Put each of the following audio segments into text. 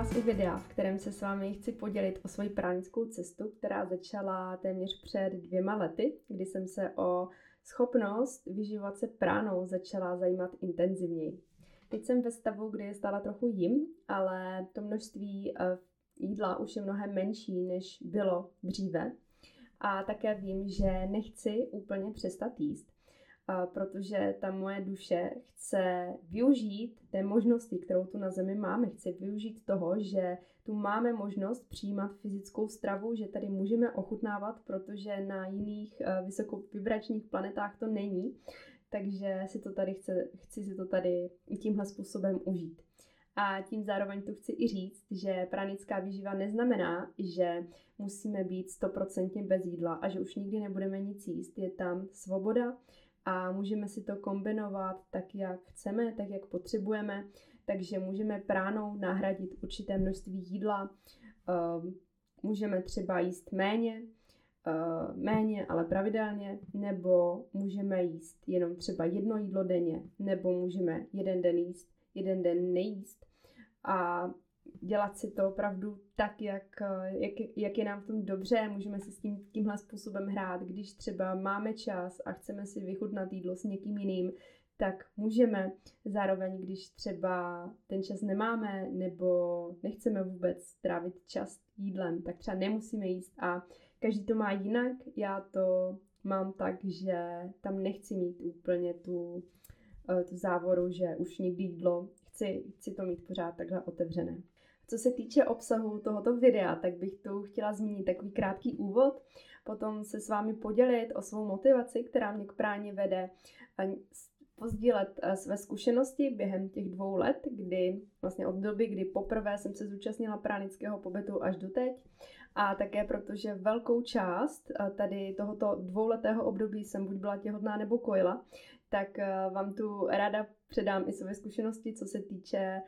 vás u videa, v kterém se s vámi chci podělit o svoji pránickou cestu, která začala téměř před dvěma lety, kdy jsem se o schopnost vyživovat se pránou začala zajímat intenzivněji. Teď jsem ve stavu, kdy je stále trochu jim, ale to množství eh, jídla už je mnohem menší, než bylo dříve. A také vím, že nechci úplně přestat jíst protože ta moje duše chce využít té možnosti, kterou tu na zemi máme. Chce využít toho, že tu máme možnost přijímat fyzickou stravu, že tady můžeme ochutnávat, protože na jiných uh, vysokovibračních planetách to není. Takže si to tady chce, chci si to tady tímhle způsobem užít. A tím zároveň tu chci i říct, že pranická výživa neznamená, že musíme být stoprocentně bez jídla a že už nikdy nebudeme nic jíst. Je tam svoboda, a můžeme si to kombinovat tak, jak chceme, tak, jak potřebujeme. Takže můžeme pránou nahradit určité množství jídla, ehm, můžeme třeba jíst méně, ehm, méně, ale pravidelně, nebo můžeme jíst jenom třeba jedno jídlo denně, nebo můžeme jeden den jíst, jeden den nejíst. A dělat si to opravdu tak, jak, jak, jak je nám v tom dobře, můžeme si s tím tímhle způsobem hrát, když třeba máme čas a chceme si vychutnat jídlo s někým jiným, tak můžeme zároveň, když třeba ten čas nemáme nebo nechceme vůbec strávit čas jídlem, tak třeba nemusíme jíst a každý to má jinak. Já to mám tak, že tam nechci mít úplně tu, eh, tu závoru, že už někdy jídlo chci, chci to mít pořád takhle otevřené. Co se týče obsahu tohoto videa, tak bych tu chtěla zmínit takový krátký úvod, potom se s vámi podělit o svou motivaci, která mě k práně vede, pozdílet eh, své zkušenosti během těch dvou let, kdy vlastně od doby, kdy poprvé jsem se zúčastnila pránického pobytu až do teď. A také protože velkou část eh, tady tohoto dvouletého období jsem buď byla těhotná nebo kojila, tak eh, vám tu ráda předám i své zkušenosti, co se týče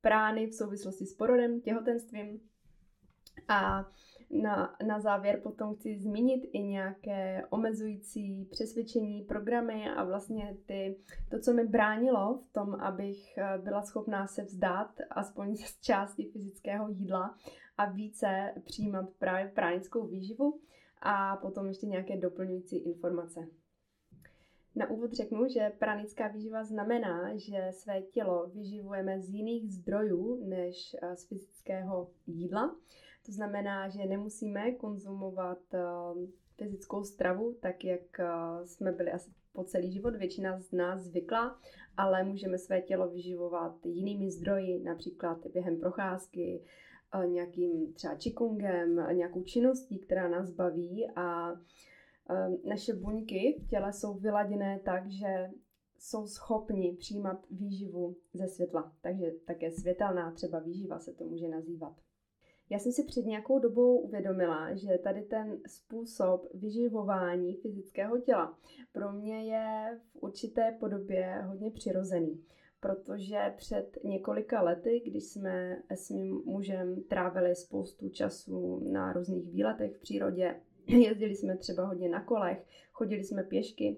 prány v souvislosti s porodem, těhotenstvím. A na, na závěr potom chci zmínit i nějaké omezující přesvědčení, programy a vlastně ty, to, co mi bránilo v tom, abych eh, byla schopná se vzdát aspoň z části fyzického jídla a více přijímat právě pránickou výživu a potom ještě nějaké doplňující informace. Na úvod řeknu, že pranická výživa znamená, že své tělo vyživujeme z jiných zdrojů než eh, z fyzického jídla. To znamená, že nemusíme konzumovat eh, fyzickou stravu, tak jak eh, jsme byli asi po celý život, většina z nás zvykla, ale můžeme své tělo vyživovat jinými zdroji, například během procházky, nějakým třeba čikungem, nějakou činností, která nás baví a naše buňky v těle jsou vyladěné tak, že jsou schopni přijímat výživu ze světla. Takže také světelná třeba výživa se to může nazývat. Já jsem si před nějakou dobou uvědomila, že tady ten způsob vyživování fyzického těla pro mě je v určité podobě hodně přirozený. Protože před několika lety, když jsme s mým mužem trávili spoustu času na různých výletech v přírodě, jezdili jsme třeba hodně na kolech, chodili jsme pěšky,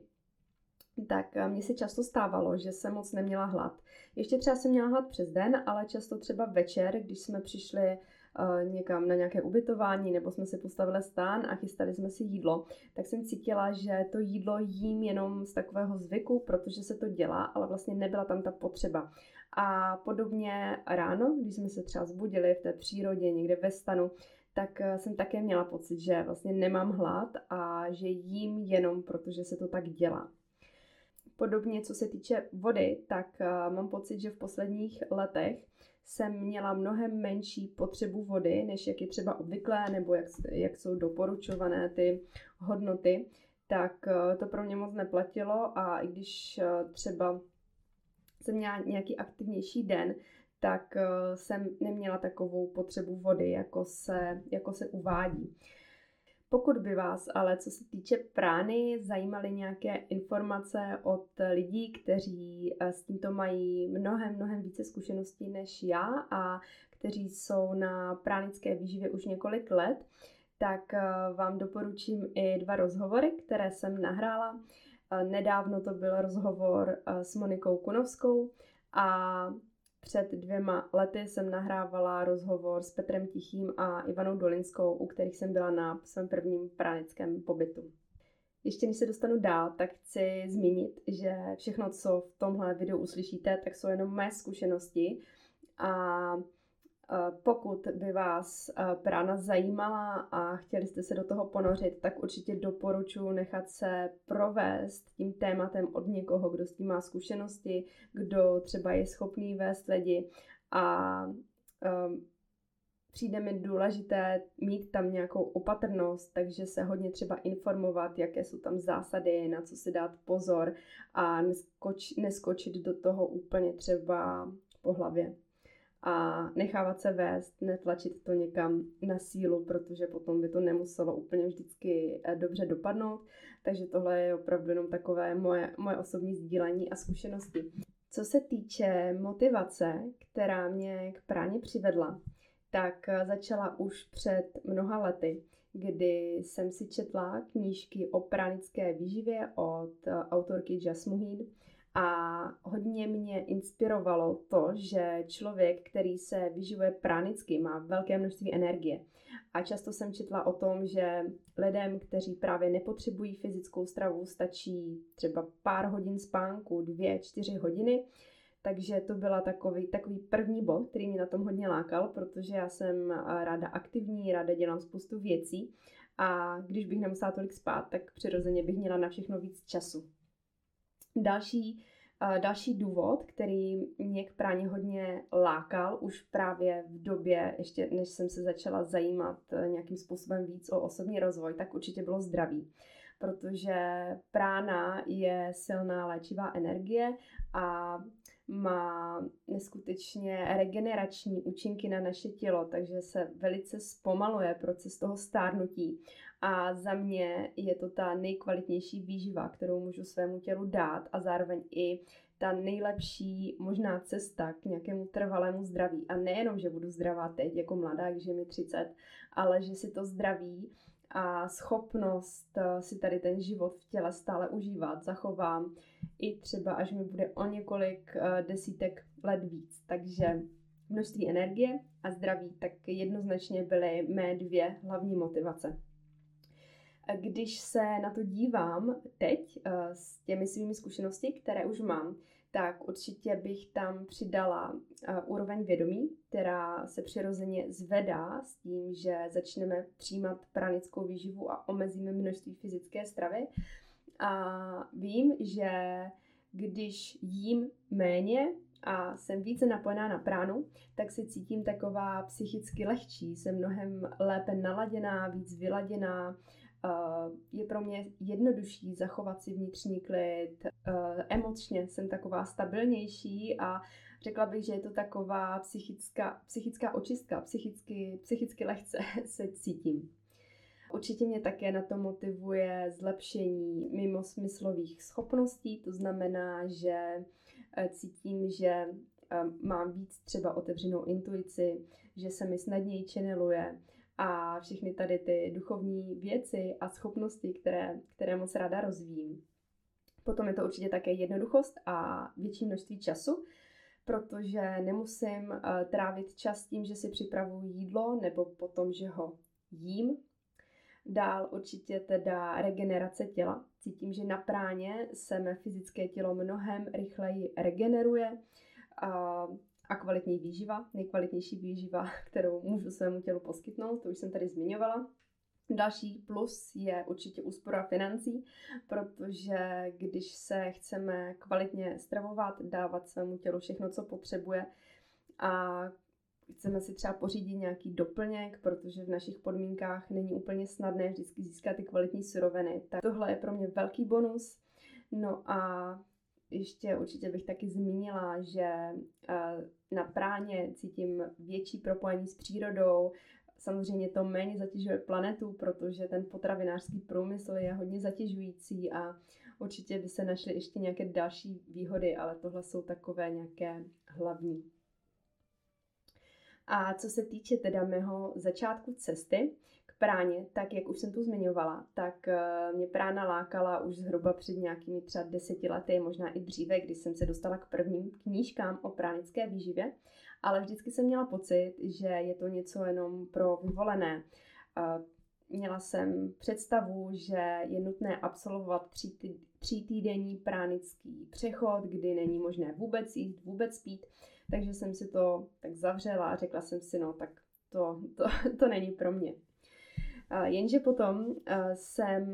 tak eh, mně se často stávalo, že jsem moc neměla hlad. Ještě třeba jsem měla hlad přes den, ale často třeba večer, když jsme přišli uh, někam na nějaké ubytování nebo jsme si postavili stán a chystali jsme si jídlo, tak jsem cítila, že to jídlo jím jenom z takového zvyku, protože se to dělá, ale vlastně nebyla tam ta potřeba. A podobně ráno, když jsme se třeba zbudili v té přírodě, někde ve stanu, tak eh, jsem také měla pocit, že vlastně nemám hlad a že jím jenom protože se to tak dělá. Podobně, co se týče vody, tak eh, mám pocit, že v posledních letech jsem měla mnohem menší potřebu vody, než jak je třeba obvyklé, nebo jak, jak jsou doporučované ty hodnoty, tak eh, to pro mě moc neplatilo a i když třeba jsem měla nějaký aktivnější den, tak eh, jsem neměla takovou potřebu vody, jako se, jako se uvádí. Pokud by vás ale, co se týče prány, zajímaly nějaké informace od lidí, kteří eh, s tímto mají mnohem, mnohem více zkušeností než já a kteří jsou na pránické výživě už několik let, tak eh, vám doporučím i dva rozhovory, které jsem nahrála. Nedávno to byl rozhovor s Monikou Kunovskou a před dvěma lety jsem nahrávala rozhovor s Petrem Tichým a Ivanou Dolinskou, u kterých jsem byla na svém prvním pranickém pobytu. Ještě než se dostanu dál, tak chci zmínit, že všechno, co v tomhle videu uslyšíte, tak jsou jenom mé zkušenosti a pokud by vás prána zajímala a chtěli jste se do toho ponořit, tak určitě doporučuji nechat se provést tím tématem od někoho, kdo s tím má zkušenosti, kdo třeba je schopný vést lidi. A um, přijde mi důležité mít tam nějakou opatrnost, takže se hodně třeba informovat, jaké jsou tam zásady, na co si dát pozor a neskoč, neskočit do toho úplně třeba po hlavě a nechávat se vést, netlačit to někam na sílu, protože potom by to nemuselo úplně vždycky eh, dobře dopadnout. Takže tohle je opravdu jenom takové moje, moje osobní sdílení a zkušenosti. Co se týče motivace, která mě k práně přivedla, tak eh, začala už před mnoha lety, kdy jsem si četla knížky o pránické výživě od eh, autorky Jasmuhin a hodně mě inspirovalo to, že člověk, který se vyživuje pránicky, má velké množství energie. A často jsem četla o tom, že lidem, kteří právě nepotřebují fyzickou stravu, stačí třeba pár hodin spánku, dvě, čtyři hodiny. Takže to byla takový, takový první bod, který mě na tom hodně lákal, protože já jsem ráda aktivní, ráda dělám spoustu věcí a když bych nemusela tolik spát, tak přirozeně bych měla na všechno víc času. Další, další důvod, který mě k práně hodně lákal, už právě v době, ještě než jsem se začala zajímat e, nějakým způsobem víc o osobní rozvoj, tak určitě bylo zdraví. Protože prána je silná léčivá energie a má neskutečně regenerační účinky na naše tělo, takže se velice zpomaluje proces toho stárnutí. A za mě je to ta nejkvalitnější výživa, kterou můžu svému tělu dát a zároveň i ta nejlepší možná cesta k nějakému trvalému zdraví. A nejenom, že budu zdravá teď jako mladá, když je mi 30, ale že si to zdraví a schopnost eh, si tady ten život v těle stále užívat zachovám i třeba až mi bude o několik eh, desítek let víc. Takže množství energie a zdraví tak jednoznačně byly mé dvě hlavní motivace. Když se na to dívám teď eh, s těmi svými zkušenosti, které už mám, tak určitě bych tam přidala uh, úroveň vědomí, která se přirozeně zvedá s tím, že začneme přijímat pranickou výživu a omezíme množství fyzické stravy. A vím, že když jím méně a jsem více napojená na pránu, tak se cítím taková psychicky lehčí, jsem mnohem lépe naladěná, víc vyladěná, je pro mě jednodušší zachovat si vnitřní klid. Emočně jsem taková stabilnější a řekla bych, že je to taková psychická, psychická očistka, psychicky, psychicky lehce se cítím. Určitě mě také na to motivuje zlepšení mimo smyslových schopností, to znamená, že e, cítím, že mám víc třeba otevřenou intuici, že se mi snadněji čeneluje, a všechny tady ty duchovní věci a schopnosti, které, které moc ráda rozvíjím. Potom je to určitě také jednoduchost a větší množství času, protože nemusím uh, trávit čas tím, že si připravuji jídlo nebo potom, že ho jím. Dál určitě teda regenerace těla. Cítím, že na práně se mé fyzické tělo mnohem rychleji regeneruje. A kvalitní výživa, nejkvalitnější výživa, kterou můžu svému tělu poskytnout, to už jsem tady zmiňovala. Další plus je určitě úspora financí, protože když se chceme kvalitně stravovat, dávat svému tělu všechno, co potřebuje a chceme si třeba pořídit nějaký doplněk, protože v našich podmínkách není úplně snadné vždycky získat ty kvalitní suroviny, tak tohle je pro mě velký bonus. No a ještě určitě bych taky zmínila, že eh, na práně cítím větší propojení s přírodou, Samozřejmě to méně zatěžuje planetu, protože ten potravinářský průmysl je hodně zatěžující a určitě by se našly ještě nějaké další výhody, ale tohle jsou takové nějaké hlavní. A co se týče teda mého začátku cesty práně, tak jak už jsem tu zmiňovala, tak eh, mě prána lákala už zhruba před nějakými třeba deseti lety, možná i dříve, kdy jsem se dostala k prvním knížkám o pránické výživě, ale vždycky jsem měla pocit, že je to něco jenom pro vyvolené. Eh, měla jsem představu, že je nutné absolvovat tři, tří týdenní pránický přechod, kdy není možné vůbec jíst, vůbec pít, takže jsem si to tak zavřela a řekla jsem si, no tak to, to, to není pro mě. Jenže potom jsem,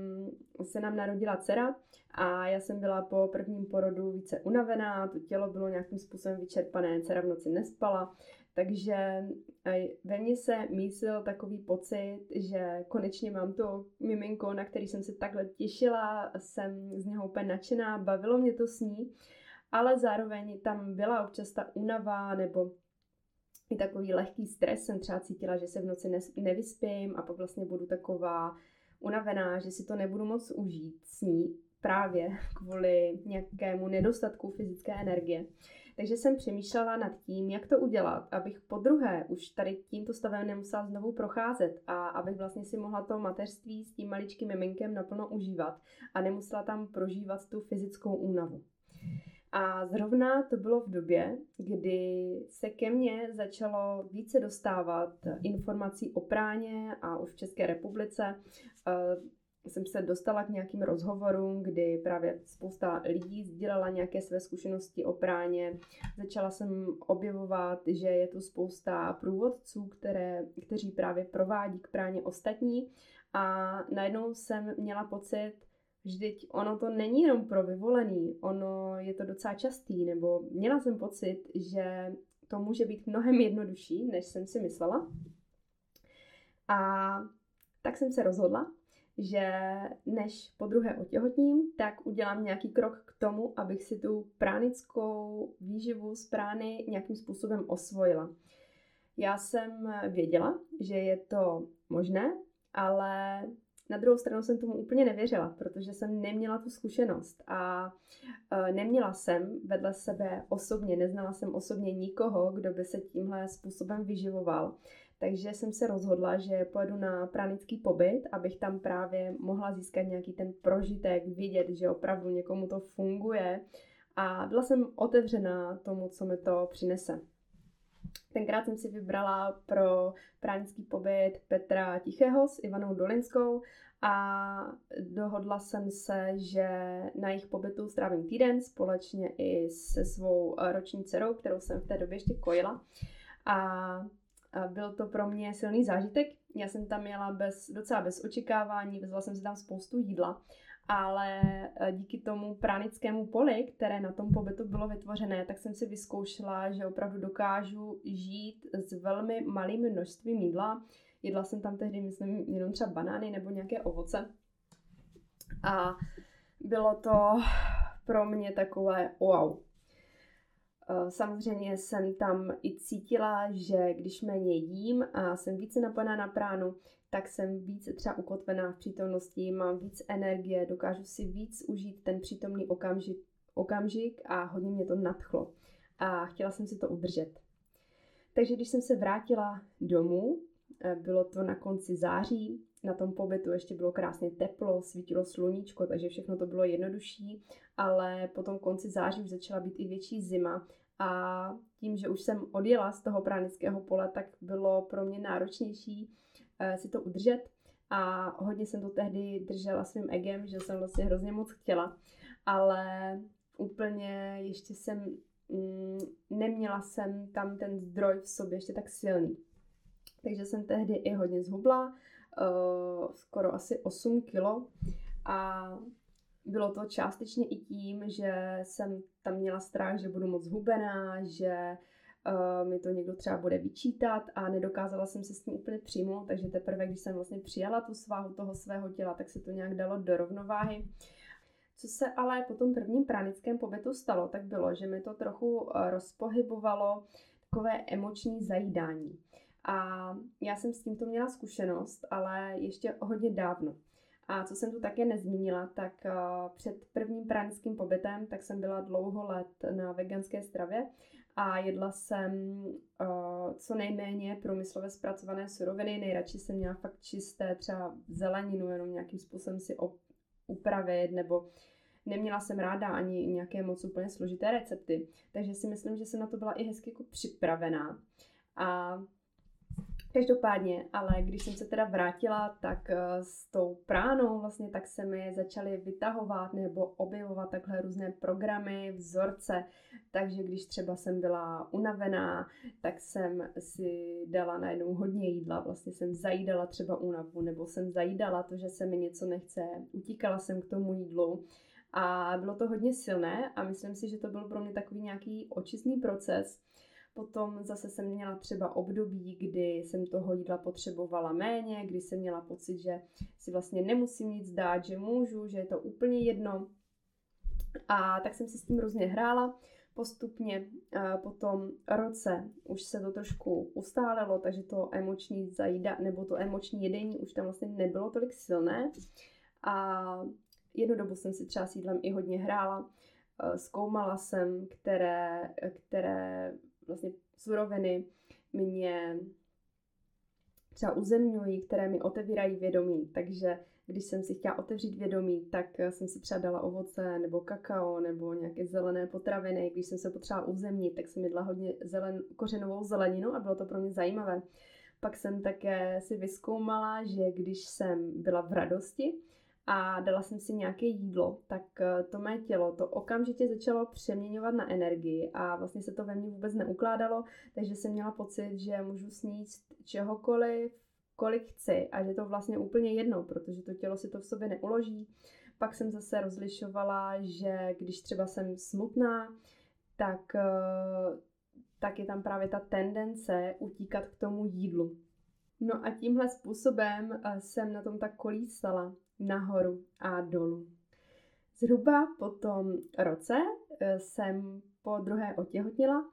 se nám narodila dcera a já jsem byla po prvním porodu více unavená, to tělo bylo nějakým způsobem vyčerpané, dcera v noci nespala, takže ve mně se mísil takový pocit, že konečně mám to miminko, na který jsem se takhle těšila, jsem z něho úplně nadšená, bavilo mě to s ní, ale zároveň tam byla občas ta únava nebo i takový lehký stres. Jsem třeba cítila, že se v noci nevyspím a pak vlastně budu taková unavená, že si to nebudu moc užít s ní právě kvůli nějakému nedostatku fyzické energie. Takže jsem přemýšlela nad tím, jak to udělat, abych po druhé už tady tímto stavem nemusela znovu procházet a abych vlastně si mohla to mateřství s tím maličkým miminkem naplno užívat a nemusela tam prožívat tu fyzickou únavu. A zrovna to bylo v době, kdy se ke mně začalo více dostávat informací o práně a už v České republice jsem se dostala k nějakým rozhovorům, kdy právě spousta lidí sdílela nějaké své zkušenosti o práně. Začala jsem objevovat, že je tu spousta průvodců, které, kteří právě provádí k práně ostatní a najednou jsem měla pocit, Vždyť ono to není jenom pro vyvolený, ono je to docela častý, nebo měla jsem pocit, že to může být mnohem jednodušší, než jsem si myslela. A tak jsem se rozhodla, že než po druhé otěhotním, tak udělám nějaký krok k tomu, abych si tu pránickou výživu z prány nějakým způsobem osvojila. Já jsem věděla, že je to možné, ale na druhou stranu jsem tomu úplně nevěřila, protože jsem neměla tu zkušenost a e, neměla jsem vedle sebe osobně, neznala jsem osobně nikoho, kdo by se tímhle způsobem vyživoval. Takže jsem se rozhodla, že pojedu na pranický pobyt, abych tam právě mohla získat nějaký ten prožitek, vidět, že opravdu někomu to funguje a byla jsem otevřená tomu, co mi to přinese. Tenkrát jsem si vybrala pro právnický pobyt Petra Tichého s Ivanou Dolinskou a dohodla jsem se, že na jejich pobytu strávím týden společně i se svou roční dcerou, kterou jsem v té době ještě kojila. A byl to pro mě silný zážitek. Já jsem tam měla bez, docela bez očekávání, vezla jsem si tam spoustu jídla ale eh, díky tomu pránickému poli, které na tom pobytu bylo vytvořené, tak jsem si vyzkoušela, že opravdu dokážu žít s velmi malým množstvím jídla. Jedla jsem tam tehdy, myslím, jenom třeba banány nebo nějaké ovoce. A bylo to pro mě takové wow. Eh, samozřejmě jsem tam i cítila, že když méně jím a jsem více napojená na pránu, tak jsem víc třeba ukotvená v přítomnosti, mám víc energie, dokážu si víc užít ten přítomný okamžik, okamžik a hodně mě to nadchlo. A chtěla jsem si to udržet. Takže když jsem se vrátila domů, eh, bylo to na konci září, na tom pobytu ještě bylo krásně teplo, svítilo sluníčko, takže všechno to bylo jednodušší, ale po tom konci září už začala být i větší zima a tím, že už jsem odjela z toho pránického pole, tak bylo pro mě náročnější Eh, si to udržet a hodně jsem to tehdy držela svým egem, že jsem vlastně hrozně moc chtěla, ale úplně ještě jsem, mm, neměla jsem tam ten zdroj v sobě ještě tak silný. Takže jsem tehdy i hodně zhubla, uh, skoro asi 8 kilo a bylo to částečně i tím, že jsem tam měla strach, že budu moc hubená, že uh, mi to někdo třeba bude vyčítat a nedokázala jsem se s tím úplně přijmout, takže teprve, když jsem vlastně přijala tu svahu toho svého těla, tak se to nějak dalo do rovnováhy. Co se ale po tom prvním pranickém pobytu stalo, tak bylo, že mi to trochu rozpohybovalo takové emoční zajídání. A já jsem s tímto měla zkušenost, ale ještě hodně dávno. A co jsem tu také nezmínila, tak před prvním pranickým pobytem, tak jsem byla dlouho let na veganské stravě a jedla jsem uh, co nejméně průmyslově zpracované suroviny. Nejradši jsem měla fakt čisté třeba zeleninu, jenom nějakým způsobem si upravit, nebo neměla jsem ráda ani nějaké moc úplně složité recepty. Takže si myslím, že jsem na to byla i hezky jako připravená. A Každopádně, ale když jsem se teda vrátila, tak eh, s tou pránou vlastně tak se mi začaly vytahovat nebo objevovat takhle různé programy, vzorce, takže když třeba jsem byla unavená, tak jsem si dala najednou hodně jídla, vlastně jsem zajídala třeba únavu, nebo jsem zajídala to, že se mi něco nechce, utíkala jsem k tomu jídlu. A bylo to hodně silné a myslím si, že to byl pro mě takový nějaký očistný proces, Potom zase jsem měla třeba období, kdy jsem toho jídla potřebovala méně, kdy jsem měla pocit, že si vlastně nemusím nic dát, že můžu, že je to úplně jedno. A tak jsem si s tím různě hrála. Postupně po tom roce už se to trošku ustálilo, takže to emoční zajída, nebo to emoční jedení už tam vlastně nebylo tolik silné. A jednu dobu jsem si třeba s jídlem i hodně hrála. Zkoumala jsem, které, které vlastně suroviny mě třeba uzemňují, které mi otevírají vědomí. Takže když jsem si chtěla otevřít vědomí, tak jsem si třeba dala ovoce nebo kakao nebo nějaké zelené potraviny. Když jsem se potřebovala uzemnit, tak jsem jedla hodně zelen, kořenovou zeleninu a bylo to pro mě zajímavé. Pak jsem také si vyskoumala, že když jsem byla v radosti, a dala jsem si nějaké jídlo, tak eh, to mé tělo to okamžitě začalo přeměňovat na energii a vlastně se to ve mně vůbec neukládalo, takže jsem měla pocit, že můžu sníst čehokoliv, kolik chci a že to vlastně úplně jedno, protože to tělo si to v sobě neuloží. Pak jsem zase rozlišovala, že když třeba jsem smutná, tak, eh, tak je tam právě ta tendence utíkat k tomu jídlu. No a tímhle způsobem eh, jsem na tom tak kolísala nahoru a dolů. Zhruba po tom roce eh, jsem po druhé otěhotněla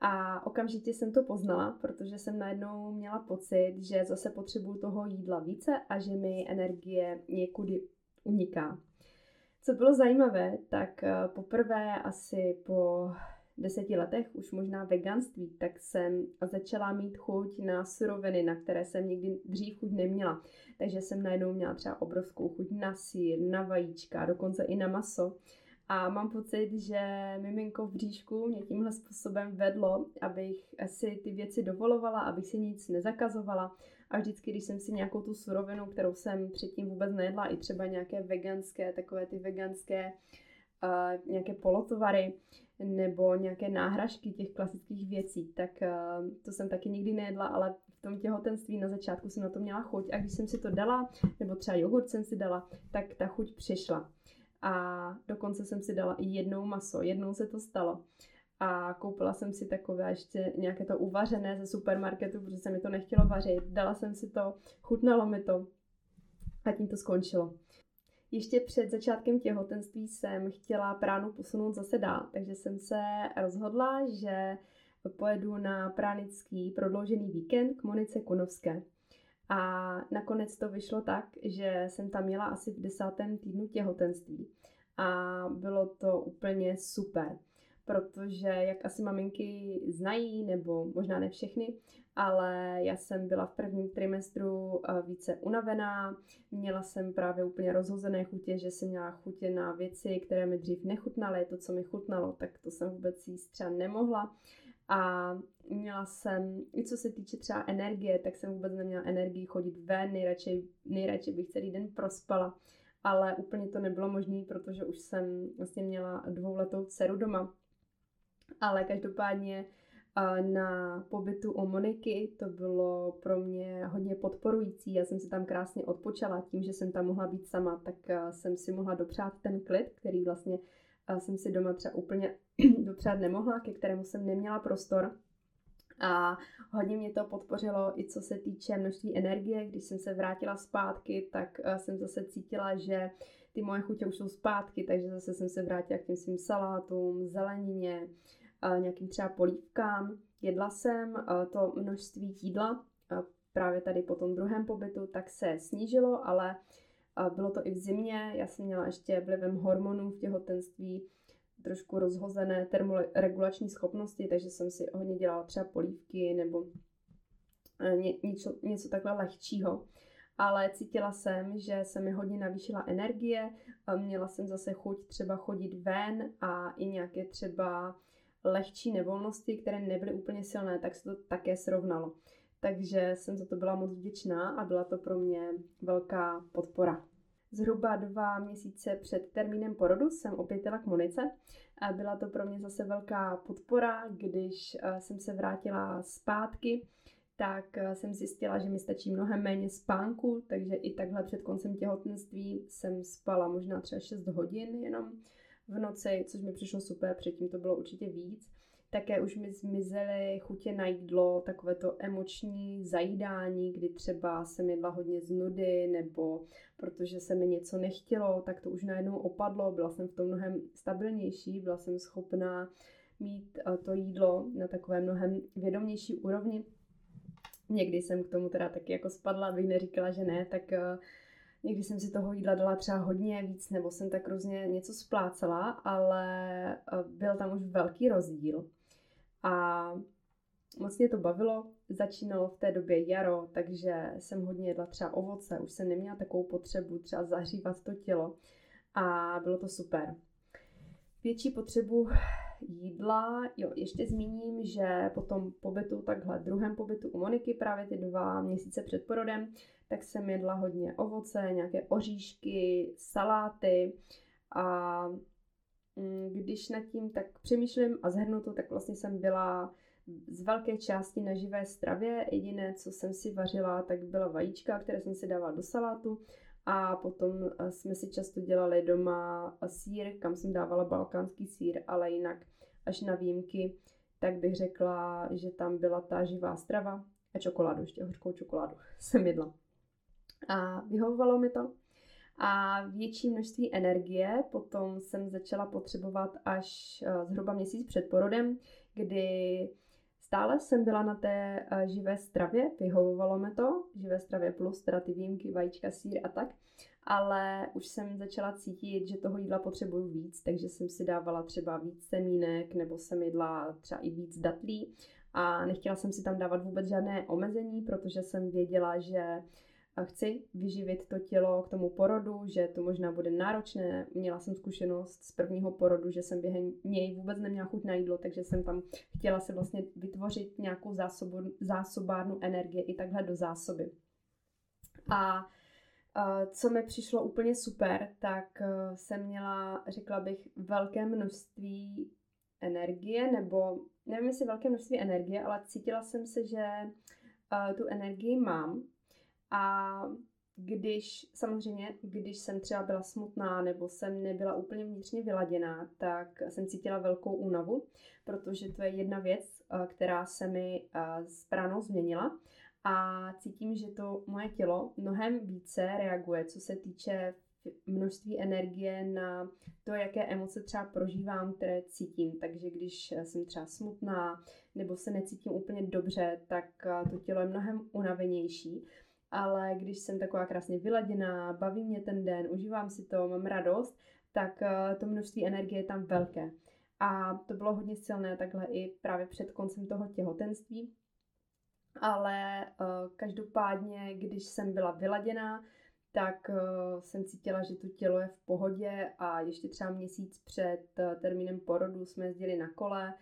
a okamžitě jsem to poznala, protože jsem najednou měla pocit, že zase potřebuju toho jídla více a že mi energie někudy uniká. Co bylo zajímavé, tak eh, poprvé asi po deseti letech, už možná veganství, tak jsem začala mít chuť na suroviny, na které jsem nikdy dřív chuť neměla. Takže jsem najednou měla třeba obrovskou chuť na sír, na vajíčka, dokonce i na maso. A mám pocit, že miminko v bříšku mě tímhle způsobem vedlo, abych si ty věci dovolovala, abych si nic nezakazovala. A vždycky, když jsem si nějakou tu surovinu, kterou jsem předtím vůbec nejedla, i třeba nějaké veganské, takové ty veganské uh, nějaké polotovary, nebo nějaké náhražky těch klasických věcí, tak uh, to jsem taky nikdy nejedla, ale v tom těhotenství na začátku jsem na to měla chuť a když jsem si to dala, nebo třeba jogurt jsem si dala, tak ta chuť přišla. A dokonce jsem si dala i jednou maso, jednou se to stalo. A koupila jsem si takové ještě nějaké to uvařené ze supermarketu, protože se mi to nechtělo vařit. Dala jsem si to, chutnalo mi to a tím to skončilo. Ještě před začátkem těhotenství jsem chtěla pránu posunout zase dál, takže jsem se rozhodla, že pojedu na pránický prodloužený víkend k Monice Kunovské. A nakonec to vyšlo tak, že jsem tam měla asi v desátém týdnu těhotenství. A bylo to úplně super protože jak asi maminky znají, nebo možná ne všechny, ale já jsem byla v prvním trimestru eh, více unavená, měla jsem právě úplně rozhozené chutě, že jsem měla chutě na věci, které mi dřív nechutnaly, to, co mi chutnalo, tak to jsem vůbec jíst třeba nemohla. A měla jsem, i co se týče třeba energie, tak jsem vůbec neměla energii chodit ven, nejradši, nejradši bych celý den prospala, ale úplně to nebylo možné, protože už jsem vlastně měla dvouletou dceru doma, ale každopádně na pobytu u Moniky to bylo pro mě hodně podporující. Já jsem si tam krásně odpočala tím, že jsem tam mohla být sama, tak jsem si mohla dopřát ten klid, který vlastně jsem si doma třeba úplně dopřát nemohla, ke kterému jsem neměla prostor. A hodně mě to podpořilo i co se týče množství energie. Když jsem se vrátila zpátky, tak jsem zase cítila, že ty moje chutě už jsou zpátky, takže zase jsem se vrátila k těm svým salátům, zelenině, nějakým třeba polívkám. Jedla jsem to množství jídla právě tady po tom druhém pobytu, tak se snížilo, ale bylo to i v zimě, já jsem měla ještě vlivem hormonů v těhotenství trošku rozhozené termoregulační schopnosti, takže jsem si hodně dělala třeba polívky nebo eh, ně, něco, něco takhle lehčího. Ale cítila jsem, že se mi hodně navýšila energie, měla jsem zase chuť třeba chodit ven a i nějaké třeba lehčí nevolnosti, které nebyly úplně silné, tak se to také srovnalo. Takže jsem za to byla moc vděčná a byla to pro mě velká podpora. Zhruba dva měsíce před termínem porodu jsem opět jela k Monice a byla to pro mě zase velká podpora, když eh, jsem se vrátila zpátky, tak eh, jsem zjistila, že mi stačí mnohem méně spánku, takže i takhle před koncem těhotenství jsem spala možná třeba 6 hodin jenom v noci, což mi přišlo super, předtím to bylo určitě víc. Také už mi zmizely chutě na jídlo, takové to emoční zajídání, kdy třeba jsem jedla hodně z nudy, nebo protože se mi něco nechtělo, tak to už najednou opadlo, byla jsem v tom mnohem stabilnější, byla jsem schopná mít eh, to jídlo na takové mnohem vědomější úrovni. Někdy jsem k tomu teda taky jako spadla, abych neříkala, že ne, tak eh, Někdy jsem si toho jídla dala třeba hodně víc, nebo jsem tak různě něco splácela, ale eh, byl tam už velký rozdíl. A moc mě to bavilo. Začínalo v té době jaro, takže jsem hodně jedla třeba ovoce. Už jsem neměla takovou potřebu třeba zahřívat to tělo. A bylo to super. Větší potřebu jídla, jo, ještě zmíním, že po tom pobytu, takhle druhém pobytu u Moniky, právě ty dva měsíce před porodem, tak jsem jedla hodně ovoce, nějaké oříšky, saláty. A mm, když nad tím tak přemýšlím a zhrnu to, tak vlastně jsem byla z velké části na živé stravě. Jediné, co jsem si vařila, tak byla vajíčka, které jsem si dávala do salátu a potom eh, jsme si často dělali doma sír, kam jsem dávala balkánský sír, ale jinak až na výjimky, tak bych řekla, že tam byla ta živá strava a čokoládu, ještě hořkou čokoládu jsem jedla. A vyhovovalo mi to. A větší množství energie potom jsem začala potřebovat až eh, zhruba měsíc před porodem, kdy Stále jsem byla na té uh, živé stravě, vyhovovalo mi to, živé stravě plus teda ty výjimky, vajíčka, sír a tak, ale už jsem začala cítit, že toho jídla potřebuju víc, takže jsem si dávala třeba víc semínek nebo jsem jedla třeba i víc datlí a nechtěla jsem si tam dávat vůbec žádné omezení, protože jsem věděla, že chci vyživit to tělo k tomu porodu, že to možná bude náročné. Měla jsem zkušenost z prvního porodu, že jsem během něj vůbec neměla chuť na jídlo, takže jsem tam chtěla se vlastně vytvořit nějakou zásobu, zásobárnu energie i takhle do zásoby. A co mi přišlo úplně super, tak e, jsem měla, řekla bych, velké množství energie, nebo nevím jestli velké množství energie, ale cítila jsem se, že e, tu energii mám a když, samozřejmě, když jsem třeba byla smutná nebo jsem nebyla úplně vnitřně vyladěná, tak jsem cítila velkou únavu, protože to je jedna věc, eh, která se mi eh, s pránou změnila a cítím, že to moje tělo mnohem více reaguje, co se týče množství energie na to, jaké emoce třeba prožívám, které cítím. Takže když jsem třeba smutná nebo se necítím úplně dobře, tak eh, to tělo je mnohem unavenější ale když jsem taková krásně vyladěná, baví mě ten den, užívám si to, mám radost, tak eh, to množství energie je tam velké. A to bylo hodně silné takhle i právě před koncem toho těhotenství. Ale uh, každopádně, když jsem byla vyladěná, tak uh, jsem cítila, že to tělo je v pohodě a ještě třeba měsíc před termínem porodu jsme jezdili na kole,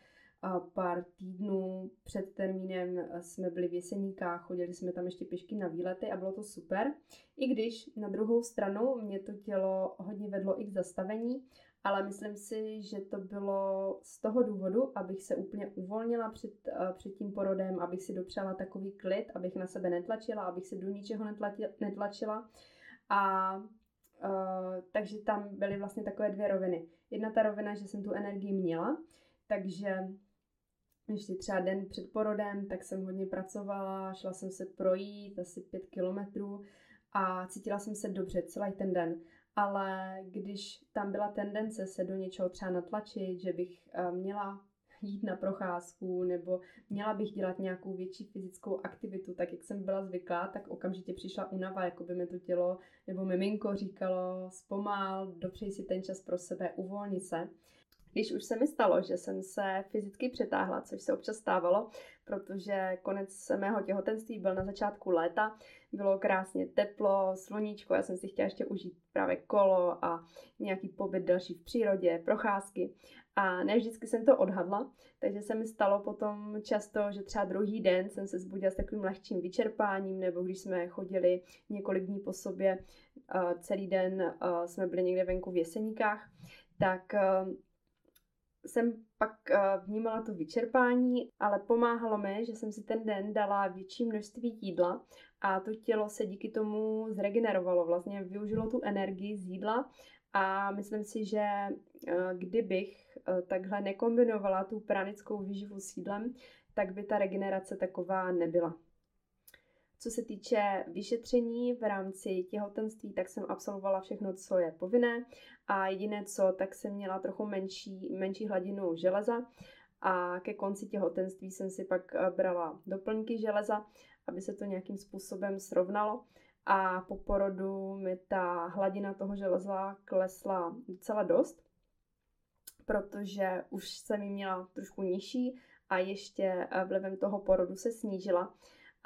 a pár týdnů před termínem jsme byli v Jeseníkách, chodili jsme tam ještě pěšky na výlety a bylo to super. I když na druhou stranu mě to tělo hodně vedlo i k zastavení, ale myslím si, že to bylo z toho důvodu, abych se úplně uvolnila před, před tím porodem, abych si dopřála takový klid, abych na sebe netlačila, abych se do ničeho netlačila. A Uh, takže tam byly vlastně takové dvě roviny. Jedna ta rovina, že jsem tu energii měla, takže ještě třeba den před porodem, tak jsem hodně pracovala, šla jsem se projít asi pět kilometrů a cítila jsem se dobře celý ten den. Ale když tam byla tendence se do něčeho třeba natlačit, že bych uh, měla jít na procházku nebo měla bych dělat nějakou větší fyzickou aktivitu, tak jak jsem byla zvyklá, tak okamžitě přišla unava, jako by mi to tělo nebo miminko říkalo, zpomal, dopřej si ten čas pro sebe, uvolni se. Když už se mi stalo, že jsem se fyzicky přetáhla, což se občas stávalo, protože konec mého těhotenství byl na začátku léta, bylo krásně teplo, sluníčko, já jsem si chtěla ještě užít právě kolo a nějaký pobyt další v přírodě, procházky. A ne vždycky jsem to odhadla, takže se mi stalo potom často, že třeba druhý den jsem se zbudila s takovým lehčím vyčerpáním, nebo když jsme chodili několik dní po sobě, celý den jsme byli někde venku v Jeseníkách, tak jsem pak eh, vnímala to vyčerpání, ale pomáhalo mi, že jsem si ten den dala větší množství jídla a to tělo se díky tomu zregenerovalo, vlastně využilo tu energii z jídla a myslím si, že eh, kdybych eh, takhle nekombinovala tu pranickou výživu s jídlem, tak by ta regenerace taková nebyla. Co se týče vyšetření v rámci těhotenství, tak jsem absolvovala všechno, co je povinné. A jediné co, tak jsem měla trochu menší, menší hladinu železa. A ke konci těhotenství jsem si pak eh, brala doplňky železa, aby se to nějakým způsobem srovnalo. A po porodu mi ta hladina toho železa klesla docela dost, protože už jsem ji měla trošku nižší a ještě eh, vlivem toho porodu se snížila.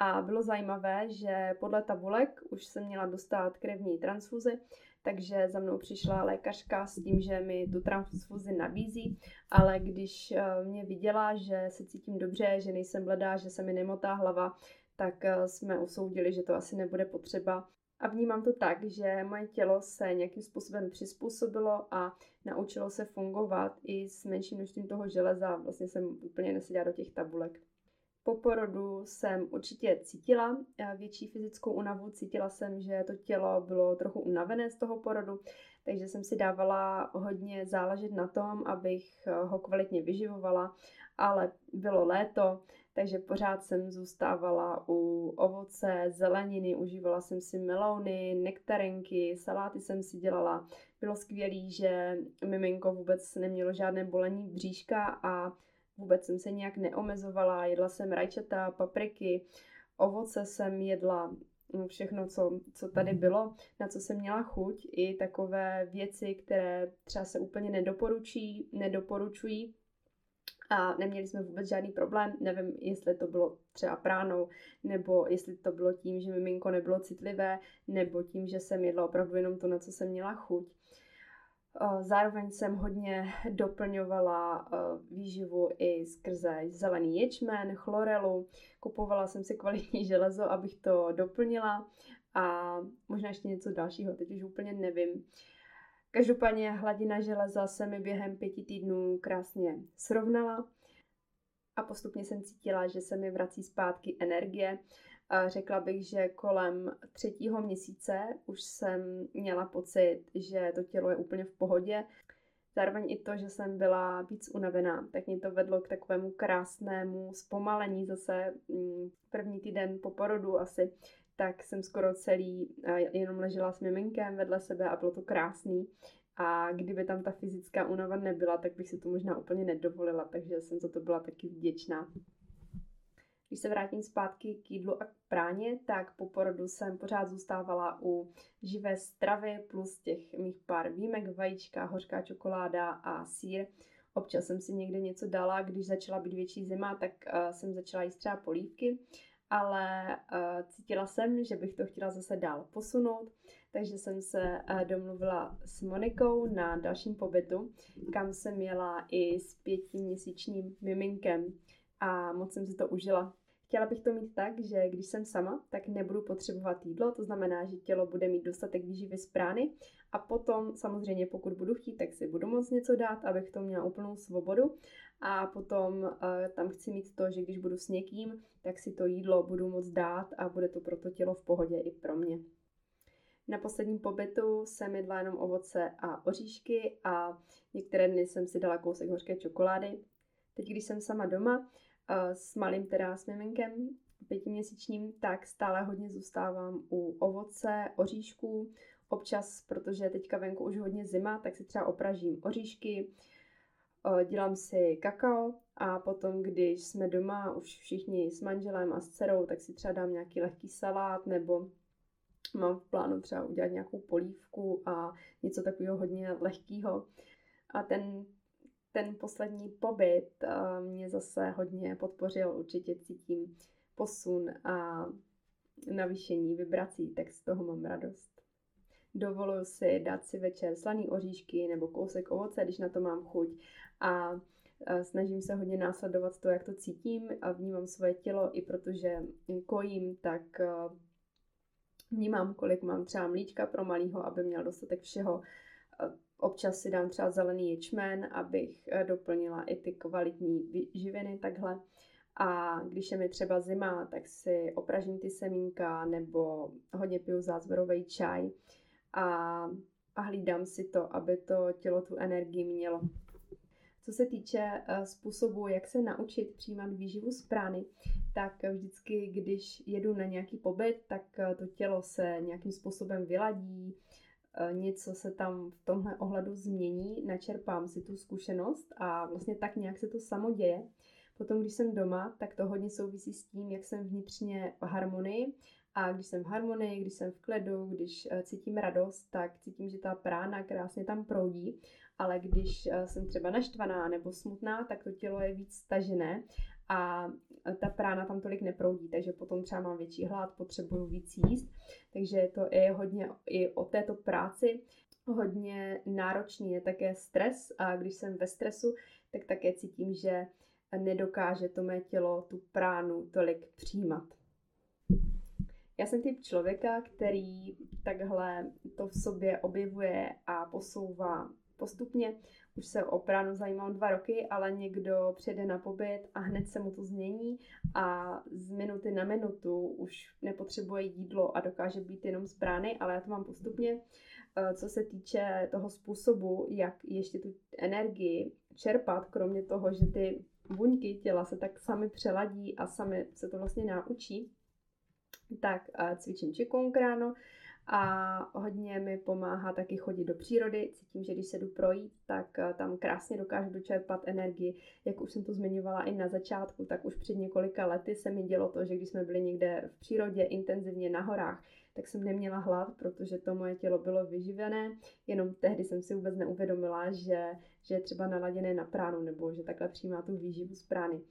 A bylo zajímavé, že podle tabulek už jsem měla dostat krevní transfuzi, takže za mnou přišla lékařka s tím, že mi tu transfuzi nabízí, ale když eh, mě viděla, že se cítím dobře, že nejsem bledá, že se mi nemotá hlava, tak eh, jsme usoudili, že to asi nebude potřeba. A vnímám to tak, že moje tělo se nějakým způsobem přizpůsobilo a naučilo se fungovat i s menším množstvím toho železa. Vlastně jsem úplně neseděla do těch tabulek. Po porodu jsem určitě cítila eh, větší fyzickou únavu, cítila jsem, že to tělo bylo trochu unavené z toho porodu, takže jsem si dávala hodně záležet na tom, abych eh, ho kvalitně vyživovala, ale bylo léto, takže pořád jsem zůstávala u ovoce, zeleniny, užívala jsem si melouny, nektarinky, saláty jsem si dělala. Bylo skvělé, že miminko vůbec nemělo žádné bolení bříška a Vůbec jsem se nějak neomezovala, jedla jsem rajčata, papriky, ovoce jsem jedla, mm, všechno, co, co tady bylo, na co jsem měla chuť, i takové věci, které třeba se úplně nedoporučí, nedoporučují, a neměli jsme vůbec žádný problém. Nevím, jestli to bylo třeba pránou, nebo jestli to bylo tím, že miminko nebylo citlivé, nebo tím, že jsem jedla opravdu jenom to, na co jsem měla chuť. Zároveň jsem hodně doplňovala výživu i skrze zelený ječmen, chlorelu. Kupovala jsem si kvalitní železo, abych to doplnila a možná ještě něco dalšího, teď už úplně nevím. Každopádně hladina železa se mi během pěti týdnů krásně srovnala a postupně jsem cítila, že se mi vrací zpátky energie řekla bych, že kolem třetího měsíce už jsem měla pocit, že to tělo je úplně v pohodě. Zároveň i to, že jsem byla víc unavená, tak mě to vedlo k takovému krásnému zpomalení zase mm, první týden po porodu asi, tak jsem skoro celý jenom ležela s miminkem vedle sebe a bylo to krásný. A kdyby tam ta fyzická únava nebyla, tak bych si to možná úplně nedovolila, takže jsem za to byla taky vděčná. Když se vrátím zpátky k jídlu a k práně, tak po porodu jsem pořád zůstávala u živé stravy plus těch mých pár výjimek, vajíčka, hořká čokoláda a sír. Občas jsem si někde něco dala, když začala být větší zima, tak uh, jsem začala jíst třeba polívky, ale uh, cítila jsem, že bych to chtěla zase dál posunout, takže jsem se uh, domluvila s Monikou na dalším pobytu, kam jsem jela i s pětiměsíčním miminkem a moc jsem si to užila. Chtěla bych to mít tak, že když jsem sama, tak nebudu potřebovat jídlo, to znamená, že tělo bude mít dostatek výživy z prány a potom samozřejmě pokud budu chtít, tak si budu moct něco dát, abych to měla úplnou svobodu a potom uh, tam chci mít to, že když budu s někým, tak si to jídlo budu moct dát a bude to pro to tělo v pohodě i pro mě. Na posledním pobytu jsem jedla jenom ovoce a oříšky a některé dny jsem si dala kousek hořké čokolády. Teď, když jsem sama doma, s malým teda s miminkem pětiměsíčním, tak stále hodně zůstávám u ovoce, oříšků. Občas, protože teďka venku už hodně zima, tak si třeba opražím oříšky. dělám si kakao a potom, když jsme doma už všichni s manželem a s dcerou, tak si třeba dám nějaký lehký salát nebo mám v plánu třeba udělat nějakou polívku a něco takového hodně lehkého. A ten, ten poslední pobyt mě zase hodně podpořil, určitě cítím posun a navýšení vibrací, tak z toho mám radost. Dovoluji si dát si večer slaný oříšky nebo kousek ovoce, když na to mám chuť a snažím se hodně následovat to, jak to cítím a vnímám svoje tělo i protože kojím, tak vnímám, kolik mám třeba mlíčka pro malýho, aby měl dostatek všeho. Občas si dám třeba zelený ječmen, abych doplnila i ty kvalitní živiny takhle. A když je mi třeba zima, tak si opražím ty semínka nebo hodně piju zázvorový čaj a, a hlídám si to, aby to tělo tu energii mělo. Co se týče uh, způsobu, jak se naučit přijímat výživu z prány, tak vždycky, když jedu na nějaký pobyt, tak uh, to tělo se nějakým způsobem vyladí, něco se tam v tomhle ohledu změní, načerpám si tu zkušenost a vlastně tak nějak se to samo děje. Potom, když jsem doma, tak to hodně souvisí s tím, jak jsem vnitřně v harmonii a když jsem v harmonii, když jsem v kledu, když uh, cítím radost, tak cítím, že ta prána krásně tam proudí. Ale když uh, jsem třeba naštvaná nebo smutná, tak to tělo je víc stažené a ta prána tam tolik neproudí, takže potom třeba mám větší hlad, potřebuju víc jíst. Takže to je hodně i o této práci. Hodně náročný je také stres a když jsem ve stresu, tak také cítím, že nedokáže to mé tělo tu pránu tolik přijímat. Já jsem typ člověka, který takhle to v sobě objevuje a posouvá postupně. Už se o pránu zajímám dva roky, ale někdo přijde na pobyt a hned se mu to změní a z minuty na minutu už nepotřebuje jídlo a dokáže být jenom z prány, ale já to mám postupně. Eh, co se týče toho způsobu, jak ještě tu energii čerpat, kromě toho, že ty buňky těla se tak sami přeladí a sami se to vlastně naučí, tak eh, cvičím čikung ráno a hodně mi pomáhá taky chodit do přírody. Cítím, že když se jdu projít, tak eh, tam krásně dokážu dočerpat energii. Jak už jsem to zmiňovala i na začátku, tak už před několika lety se mi dělo to, že když jsme byli někde v přírodě intenzivně na horách, tak jsem neměla hlad, protože to moje tělo bylo vyživené, jenom tehdy jsem si vůbec neuvědomila, že, že je třeba naladěné na pránu nebo že takhle přijímá tu výživu z prány.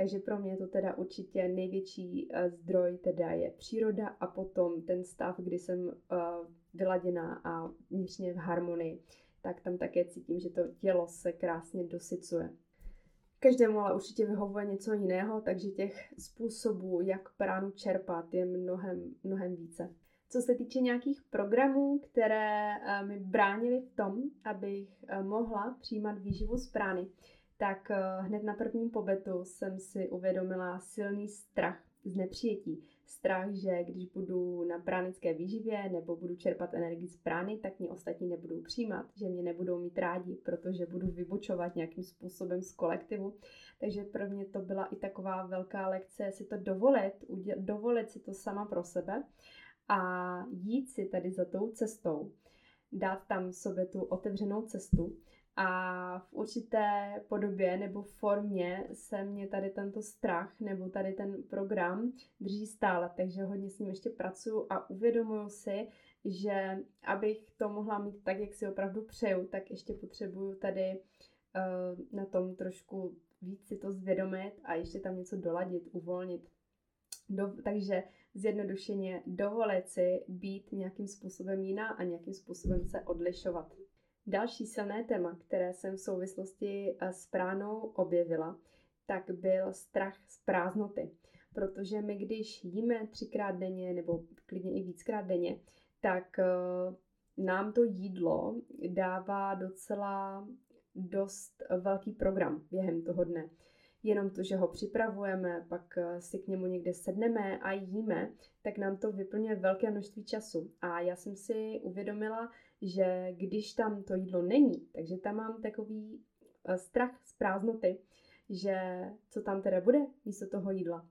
Takže pro mě to teda určitě největší eh, zdroj teda je příroda a potom ten stav, kdy jsem uh, vyladěná a vnitřně v harmonii, tak tam také cítím, že to tělo se krásně dosycuje. Každému ale určitě vyhovuje něco jiného, takže těch způsobů, jak pránu čerpat, je mnohem, mnohem více. Co se týče nějakých programů, které uh, mi bránily v tom, abych mohla přijímat výživu z prány, tak uh, hned na prvním pobytu jsem si uvědomila silný strach z nepřijetí. Strach, že když budu na pránické výživě nebo budu čerpat energii z prány, tak mě ostatní nebudou přijímat, že mě nebudou mít rádi, protože budu vybočovat nějakým způsobem z kolektivu. Takže pro mě to byla i taková velká lekce si to dovolit, dovolit si to sama pro sebe a jít si tady za tou cestou, dát tam sobě tu otevřenou cestu a v určité podobě nebo formě se mě tady tento strach nebo tady ten program drží stále, takže hodně s ním ještě pracuju a uvědomuju si, že abych to mohla mít tak, jak si opravdu přeju, tak ještě potřebuju tady uh, na tom trošku víc si to zvědomit a ještě tam něco doladit, uvolnit. Do, takže zjednodušeně dovolit si být nějakým způsobem jiná a nějakým způsobem se odlišovat. Další silné téma, které jsem v souvislosti eh, s pránou objevila, tak byl strach z prázdnoty. Protože my, když jíme třikrát denně nebo klidně i víckrát denně, tak eh, nám to jídlo dává docela dost velký program během toho dne jenom to, že ho připravujeme, pak eh, si k němu někde sedneme a jíme, tak nám to vyplňuje velké množství času. A já jsem si uvědomila, že když tam to jídlo není, takže tam mám takový eh, strach z prázdnoty, že co tam teda bude místo toho jídla.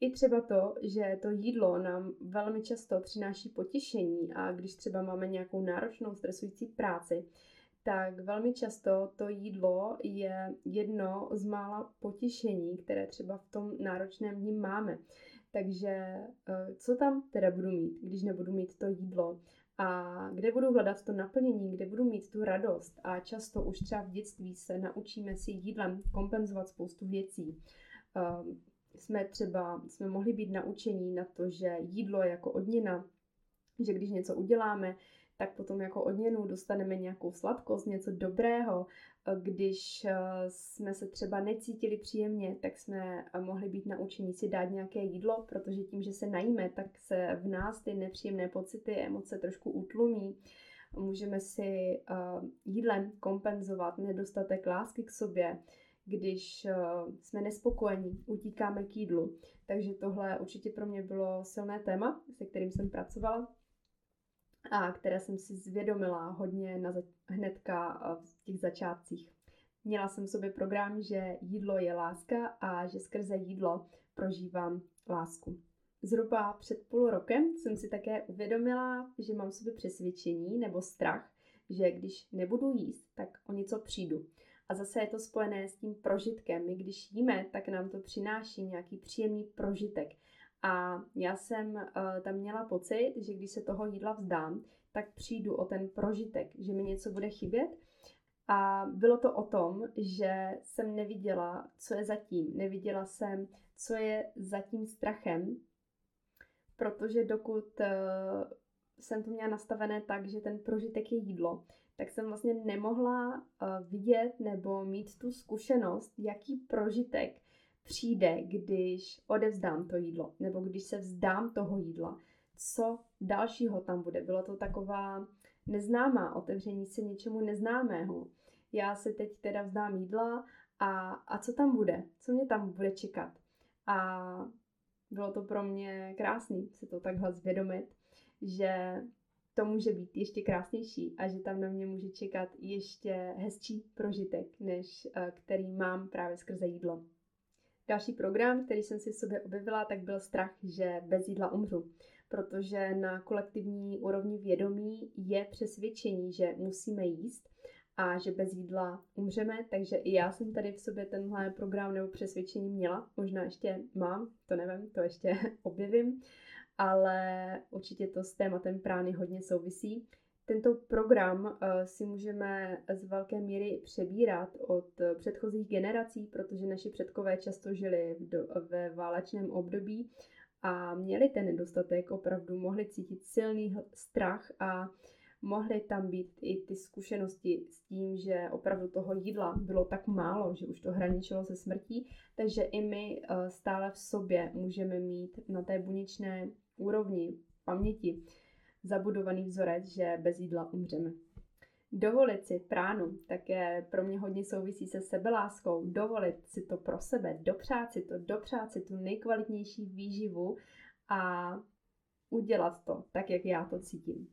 I třeba to, že to jídlo nám velmi často přináší potěšení a když třeba máme nějakou náročnou stresující práci, tak velmi často to jídlo je jedno z mála potěšení, které třeba v tom náročném dní máme. Takže eh, co tam teda budu mít, když nebudu mít to jídlo? A kde budu hledat to naplnění, kde budu mít tu radost? A často už třeba v dětství se naučíme si jídlem kompenzovat spoustu věcí. Ehm, jsme třeba, jsme mohli být naučení na to, že jídlo je jako odměna, že když něco uděláme, tak potom jako odměnu dostaneme nějakou sladkost, něco dobrého. Když eh, jsme se třeba necítili příjemně, tak jsme eh, mohli být naučeni si dát nějaké jídlo, protože tím, že se najíme, tak se v nás ty nepříjemné pocity, emoce trošku utlumí. Můžeme si eh, jídlem kompenzovat nedostatek lásky k sobě, když jsme nespokojení, utíkáme k jídlu. Takže tohle určitě pro mě bylo silné téma, se kterým jsem pracovala a které jsem si zvědomila hodně na za- hnedka v těch začátcích. Měla jsem v sobě program, že jídlo je láska a že skrze jídlo prožívám lásku. Zhruba před půl rokem jsem si také uvědomila, že mám v sobě přesvědčení nebo strach, že když nebudu jíst, tak o něco přijdu. A zase je to spojené s tím prožitkem. My když jíme, tak nám to přináší nějaký příjemný prožitek. A já jsem uh, tam měla pocit, že když se toho jídla vzdám, tak přijdu o ten prožitek, že mi něco bude chybět. A bylo to o tom, že jsem neviděla, co je zatím. Neviděla jsem, co je za tím strachem, protože dokud uh, jsem to měla nastavené tak, že ten prožitek je jídlo, tak jsem vlastně nemohla uh, vidět nebo mít tu zkušenost, jaký prožitek přijde, když odevzdám to jídlo, nebo když se vzdám toho jídla, co dalšího tam bude. Byla to taková neznámá otevření se něčemu neznámého. Já se teď teda vzdám jídla a, a co tam bude? Co mě tam bude čekat? A bylo to pro mě krásný si to takhle zvědomit, že to může být ještě krásnější a že tam na mě může čekat ještě hezčí prožitek, než eh, který mám právě skrze jídlo. Další program, který jsem si v sobě objevila, tak byl strach, že bez jídla umřu. Protože na kolektivní úrovni vědomí je přesvědčení, že musíme jíst a že bez jídla umřeme, takže i já jsem tady v sobě tenhle program nebo přesvědčení měla. Možná ještě mám, to nevím, to ještě objevím, ale určitě to s tématem prány hodně souvisí. Tento program uh, si můžeme z velké míry přebírat od uh, předchozích generací, protože naši předkové často žili v ve válečném období a měli ten nedostatek, opravdu mohli cítit silný strach a mohly tam být i ty zkušenosti s tím, že opravdu toho jídla bylo tak málo, že už to hraničilo se smrtí, takže i my uh, stále v sobě můžeme mít na té buněčné úrovni paměti zabudovaný vzorec, že bez jídla umřeme. Dovolit si pránu také pro mě hodně souvisí se sebeláskou. Dovolit si to pro sebe, dopřát si to, dopřát si tu nejkvalitnější výživu a udělat to tak, jak já to cítím.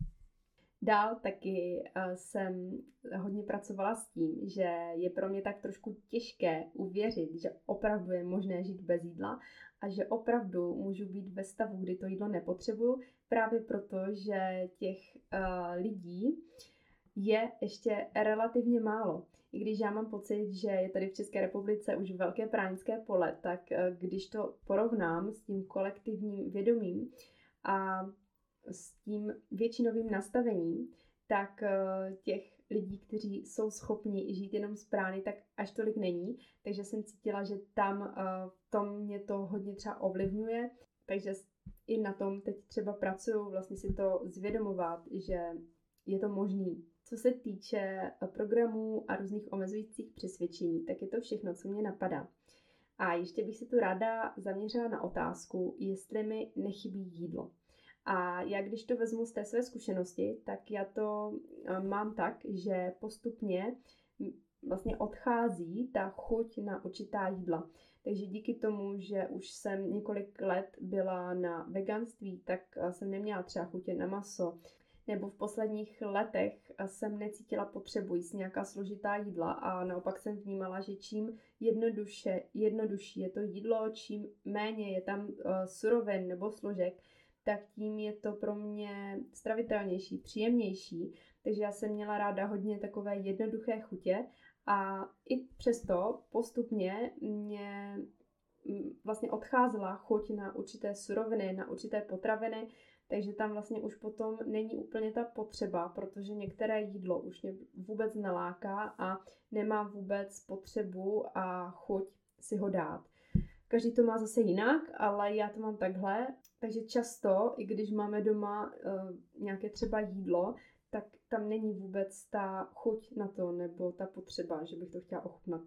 Dál taky uh, jsem hodně pracovala s tím, že je pro mě tak trošku těžké uvěřit, že opravdu je možné žít bez jídla a že opravdu můžu být ve stavu, kdy to jídlo nepotřebuju, právě proto, že těch uh, lidí je ještě relativně málo. I když já mám pocit, že je tady v České republice už velké pránické pole, tak uh, když to porovnám s tím kolektivním vědomím a s tím většinovým nastavením, tak uh, těch lidí, kteří jsou schopni žít jenom z prány, tak až tolik není. Takže jsem cítila, že tam v tom mě to hodně třeba ovlivňuje. Takže i na tom teď třeba pracuju, vlastně si to zvědomovat, že je to možný. Co se týče eh, programů a různých omezujících přesvědčení, tak je to všechno, co mě napadá. A ještě bych si tu ráda zaměřila na otázku, jestli mi nechybí jídlo. A já když to vezmu z té své zkušenosti, tak já to eh, mám tak, že postupně vlastně odchází ta chuť na určitá jídla. Takže díky tomu, že už jsem několik let byla na veganství, tak eh, jsem neměla třeba chutě na maso. Nebo v posledních letech eh, jsem necítila potřebu jíst nějaká složitá jídla a naopak jsem vnímala, že čím jednoduše, jednodušší je to jídlo, čím méně je tam uh, surovin nebo složek, tak tím je to pro mě stravitelnější, příjemnější takže já jsem měla ráda hodně takové jednoduché chutě a i přesto postupně mě mm, vlastně odcházela chuť na určité suroviny, na určité potraviny, takže tam vlastně už potom není úplně ta potřeba, protože některé jídlo už mě vůbec neláká a nemá vůbec potřebu a chuť si ho dát. Každý to má zase jinak, ale já to mám takhle, takže často, i když máme doma uh, nějaké třeba jídlo, tak tam není vůbec ta chuť na to nebo ta potřeba, že bych to chtěla ochutnat.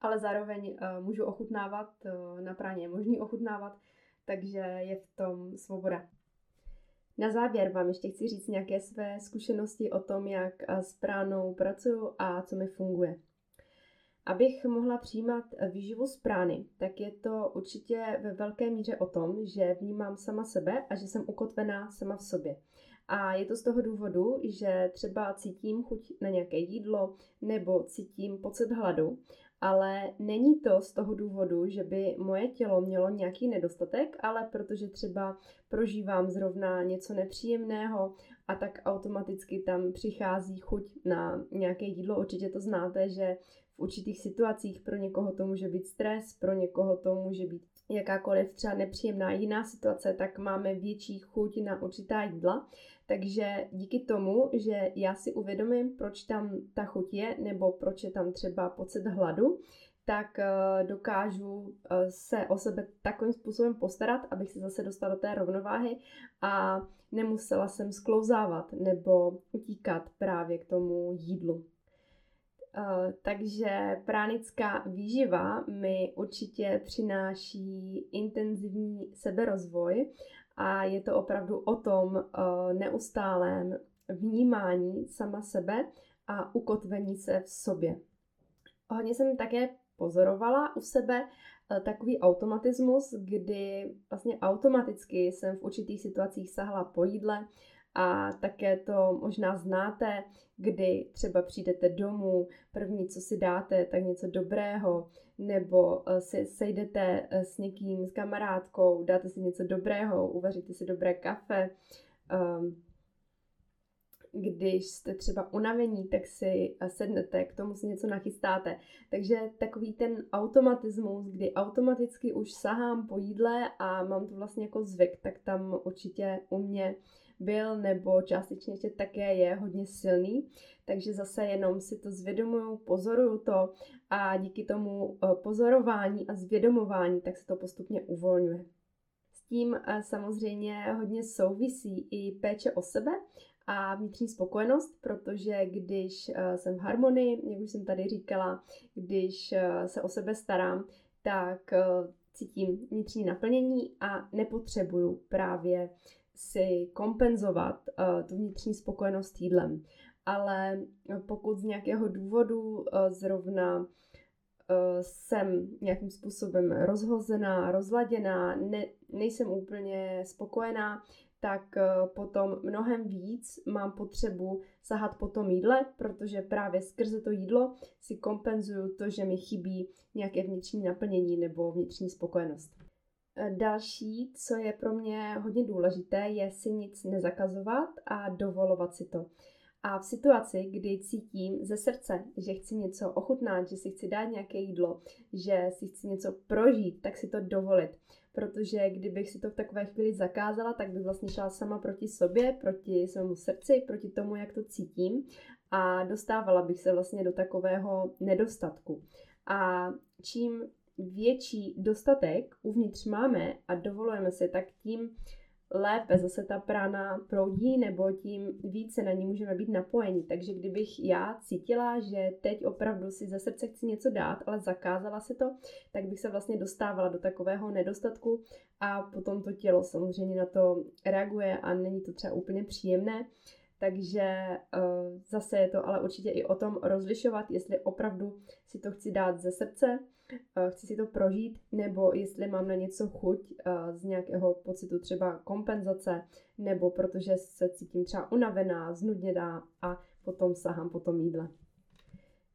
Ale zároveň uh, můžu ochutnávat, uh, na práně je možný ochutnávat, takže je v tom svoboda. Na závěr vám ještě chci říct nějaké své zkušenosti o tom, jak s pránou pracuju a co mi funguje. Abych mohla přijímat výživu z prány, tak je to určitě ve velké míře o tom, že vnímám sama sebe a že jsem ukotvená sama v sobě. A je to z toho důvodu, že třeba cítím chuť na nějaké jídlo nebo cítím pocit hladu, ale není to z toho důvodu, že by moje tělo mělo nějaký nedostatek, ale protože třeba prožívám zrovna něco nepříjemného a tak automaticky tam přichází chuť na nějaké jídlo. Určitě to znáte, že v určitých situacích pro někoho to může být stres, pro někoho to může být jakákoliv třeba nepříjemná jiná situace, tak máme větší chuť na určitá jídla. Takže díky tomu, že já si uvědomím, proč tam ta chuť je, nebo proč je tam třeba pocit hladu, tak eh, dokážu eh, se o sebe takovým způsobem postarat, abych se zase dostala do té rovnováhy a nemusela jsem sklouzávat nebo utíkat právě k tomu jídlu. Eh, takže pránická výživa mi určitě přináší intenzivní seberozvoj a je to opravdu o tom uh, neustálém vnímání sama sebe a ukotvení se v sobě. Hodně jsem také pozorovala u sebe uh, takový automatismus, kdy vlastně automaticky jsem v určitých situacích sahla po jídle a také to možná znáte, kdy třeba přijdete domů, první, co si dáte, tak něco dobrého, nebo eh, si sejdete eh, s někým, s kamarádkou, dáte si něco dobrého, uvaříte si dobré kafe. Um, když jste třeba unavení, tak si eh, sednete, k tomu si něco nachystáte. Takže takový ten automatismus, kdy automaticky už sahám po jídle a mám to vlastně jako zvyk, tak tam určitě u mě byl nebo částečně ještě také je hodně silný. Takže zase jenom si to zvědomuju, pozoruju to a díky tomu eh, pozorování a zvědomování tak se to postupně uvolňuje. S tím eh, samozřejmě hodně souvisí i péče o sebe a vnitřní spokojenost, protože když eh, jsem v harmonii, jak už jsem tady říkala, když se o sebe starám, tak cítím vnitřní naplnění a nepotřebuju právě si kompenzovat uh, tu vnitřní spokojenost jídlem. Ale pokud z nějakého důvodu uh, zrovna uh, jsem nějakým způsobem rozhozená, rozladěná, ne, nejsem úplně spokojená, tak potom mnohem víc mám potřebu sahat po tom jídle, protože právě skrze to jídlo si kompenzuju to, že mi chybí nějaké vnitřní naplnění nebo vnitřní spokojenost. Další, co je pro mě hodně důležité, je si nic nezakazovat a dovolovat si to. A v situaci, kdy cítím ze srdce, že chci něco ochutnat, že si chci dát nějaké jídlo, že si chci něco prožít, tak si to dovolit. Protože kdybych si to v takové chvíli zakázala, tak bych vlastně šla sama proti sobě, proti svému srdci, proti tomu, jak to cítím a dostávala bych se vlastně do takového nedostatku. A čím větší dostatek uvnitř máme a dovolujeme si, tak tím lépe zase ta prána proudí nebo tím více na ní můžeme být napojeni. Takže kdybych já cítila, že teď opravdu si ze srdce chci něco dát, ale zakázala si to, tak bych se vlastně dostávala do takového nedostatku a potom to tělo samozřejmě na to reaguje a není to třeba úplně příjemné. Takže uh, zase je to ale určitě i o tom rozlišovat, jestli opravdu si to chci dát ze srdce, uh, chci si to prožít, nebo jestli mám na něco chuť uh, z nějakého pocitu třeba kompenzace, nebo protože se cítím třeba unavená, znudněná a potom sahám po tom jídle.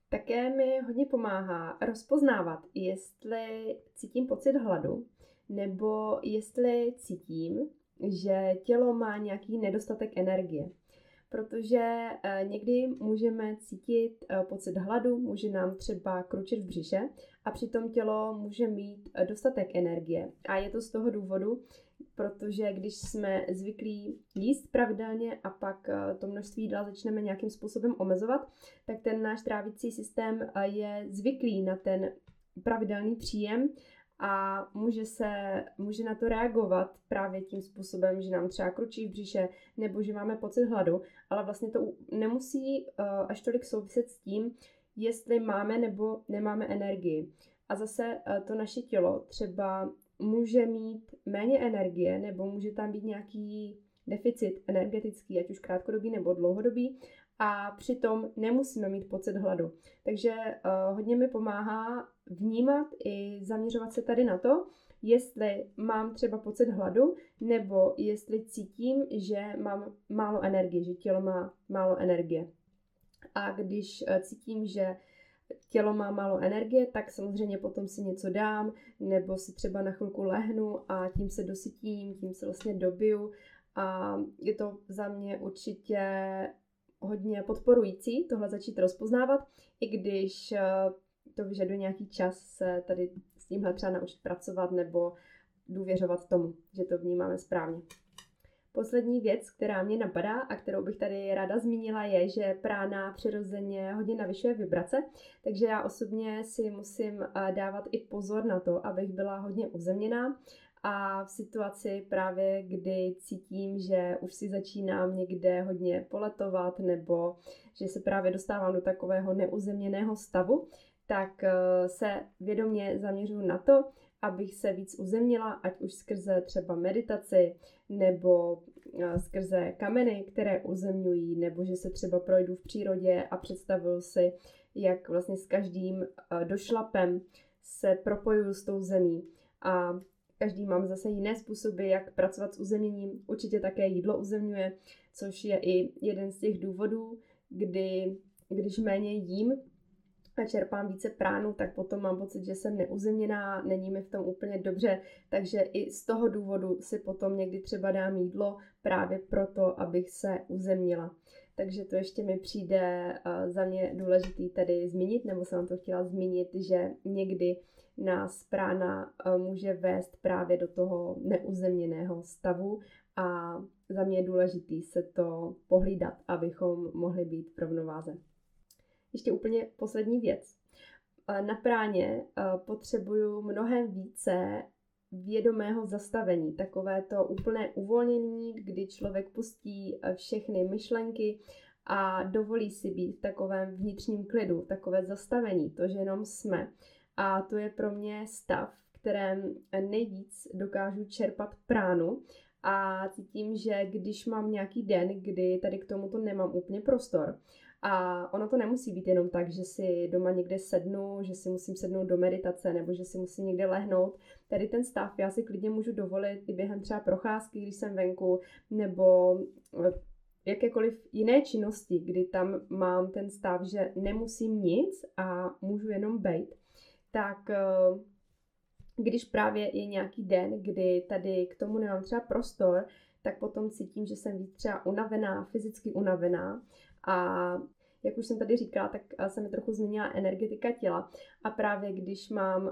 Také mi hodně pomáhá rozpoznávat, jestli cítím pocit hladu, nebo jestli cítím, že tělo má nějaký nedostatek energie protože eh, někdy můžeme cítit eh, pocit hladu, může nám třeba kručit v břiše a přitom tělo může mít eh, dostatek energie. A je to z toho důvodu, protože když jsme zvyklí jíst pravidelně a pak to množství jídla začneme nějakým způsobem omezovat, tak ten náš trávicí systém je zvyklý na ten pravidelný příjem a může se, může na to reagovat právě tím způsobem, že nám třeba kručí v břiše nebo že máme pocit hladu, ale vlastně to nemusí uh, až tolik souviset s tím, jestli máme nebo nemáme energii. A zase uh, to naše tělo třeba může mít méně energie nebo může tam být nějaký deficit energetický, ať už krátkodobý nebo dlouhodobý, a přitom nemusíme mít pocit hladu. Takže uh, hodně mi pomáhá vnímat i zaměřovat se tady na to, jestli mám třeba pocit hladu, nebo jestli cítím, že mám málo energie, že tělo má málo energie. A když uh, cítím, že tělo má málo energie, tak samozřejmě potom si něco dám, nebo si třeba na chvilku lehnu a tím se dosytím, tím se vlastně dobiju. A je to za mě určitě hodně podporující tohle začít rozpoznávat, i když eh, to vyžaduje nějaký čas se tady s tímhle třeba naučit pracovat nebo důvěřovat tomu, že to vnímáme správně. Poslední věc, která mě napadá a kterou bych tady ráda zmínila, je, že prána přirozeně hodně navyšuje vibrace, takže já osobně si musím eh, dávat i pozor na to, abych byla hodně uzemněná a v situaci právě, kdy cítím, že už si začínám někde hodně poletovat nebo že se právě dostávám do takového neuzemněného stavu, tak eh, se vědomě zaměřuji na to, abych se víc uzemnila, ať už skrze třeba meditaci nebo eh, skrze kameny, které uzemňují, nebo že se třeba projdu v přírodě a představuju si, jak vlastně s každým eh, došlapem se propojuju s tou zemí. A Každý mám zase jiné způsoby, jak pracovat s uzemněním. Určitě také jídlo uzemňuje, což je i jeden z těch důvodů, kdy když méně jím a čerpám více pránu, tak potom mám pocit, že jsem neuzemněná, není mi v tom úplně dobře, takže i z toho důvodu si potom někdy třeba dám jídlo právě proto, abych se uzemnila. Takže to ještě mi přijde uh, za mě důležitý tady zmínit, nebo jsem vám to chtěla zmínit, že někdy nás prána eh, může vést právě do toho neuzemněného stavu a za mě je důležitý se to pohlídat, abychom mohli být v rovnováze. Ještě úplně poslední věc. Eh, na práně eh, potřebuju mnohem více vědomého zastavení, takové to úplné uvolnění, kdy člověk pustí všechny myšlenky a dovolí si být v takovém vnitřním klidu, takové zastavení, to, že jenom jsme. A to je pro mě stav, v kterém nejvíc dokážu čerpat pránu a cítím, že když mám nějaký den, kdy tady k tomuto nemám úplně prostor, a ono to nemusí být jenom tak, že si doma někde sednu, že si musím sednout do meditace nebo že si musím někde lehnout. Tady ten stav já si klidně můžu dovolit i během třeba procházky, když jsem venku, nebo jakékoliv jiné činnosti, kdy tam mám ten stav, že nemusím nic a můžu jenom bejt tak eh, když právě je nějaký den, kdy tady k tomu nemám třeba prostor, tak potom cítím, že jsem víc třeba unavená, fyzicky unavená a jak už jsem tady říkala, tak eh, se mi trochu změnila energetika těla a právě když mám uh,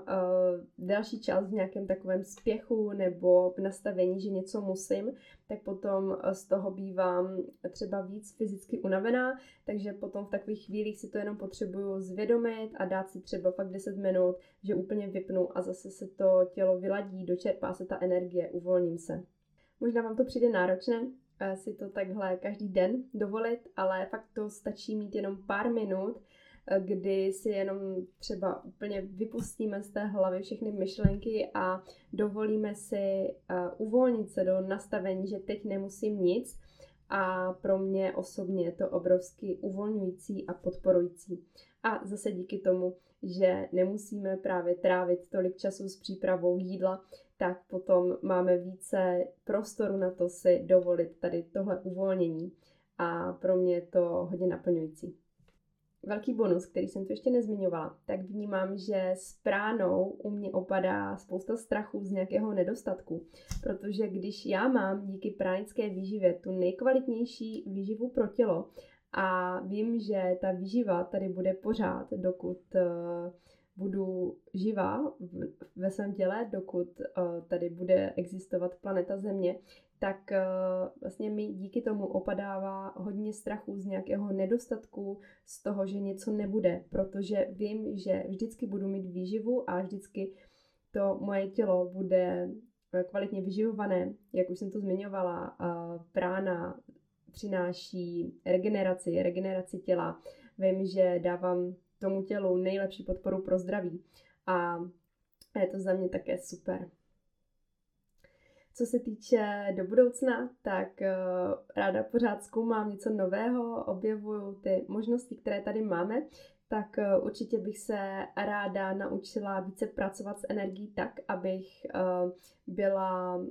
další čas v nějakém takovém spěchu nebo v nastavení, že něco musím, tak potom eh, z toho bývám třeba víc fyzicky unavená, takže potom v takových chvílích si to jenom potřebuju zvědomit a dát si třeba fakt 10 minut, že úplně vypnu a zase se to tělo vyladí, dočerpá se ta energie, uvolním se. Možná vám to přijde náročné, si to takhle každý den dovolit, ale fakt to stačí mít jenom pár minut, eh, kdy si jenom třeba úplně vypustíme z té hlavy všechny myšlenky a dovolíme si eh, uvolnit se do nastavení, že teď nemusím nic a pro mě osobně je to obrovsky uvolňující a podporující. A zase díky tomu, že nemusíme právě trávit tolik času s přípravou jídla, tak potom máme více prostoru na to si dovolit tady tohle uvolnění. A pro mě je to hodně naplňující. velký bonus, který jsem tu ještě nezmiňovala, tak vnímám, že s pránou u mě opadá spousta strachu z nějakého nedostatku, protože když já mám díky pránické výživě tu nejkvalitnější výživu pro tělo a vím, že ta výživa tady bude pořád, dokud uh, budu živá ve svém těle, dokud uh, tady bude existovat planeta Země, tak uh, vlastně mi díky tomu opadává hodně strachu z nějakého nedostatku, z toho, že něco nebude, protože vím, že vždycky budu mít výživu a vždycky to moje tělo bude eh, kvalitně vyživované, jak už jsem to zmiňovala, prána přináší regeneraci, regeneraci těla. Vím, že dávám tomu tělu nejlepší podporu pro zdraví. A je to za mě také super. Co se týče do budoucna, tak uh, ráda pořád zkoumám něco nového, objevuju ty možnosti, které tady máme, tak uh, určitě bych se ráda naučila více pracovat s energií tak, abych uh, byla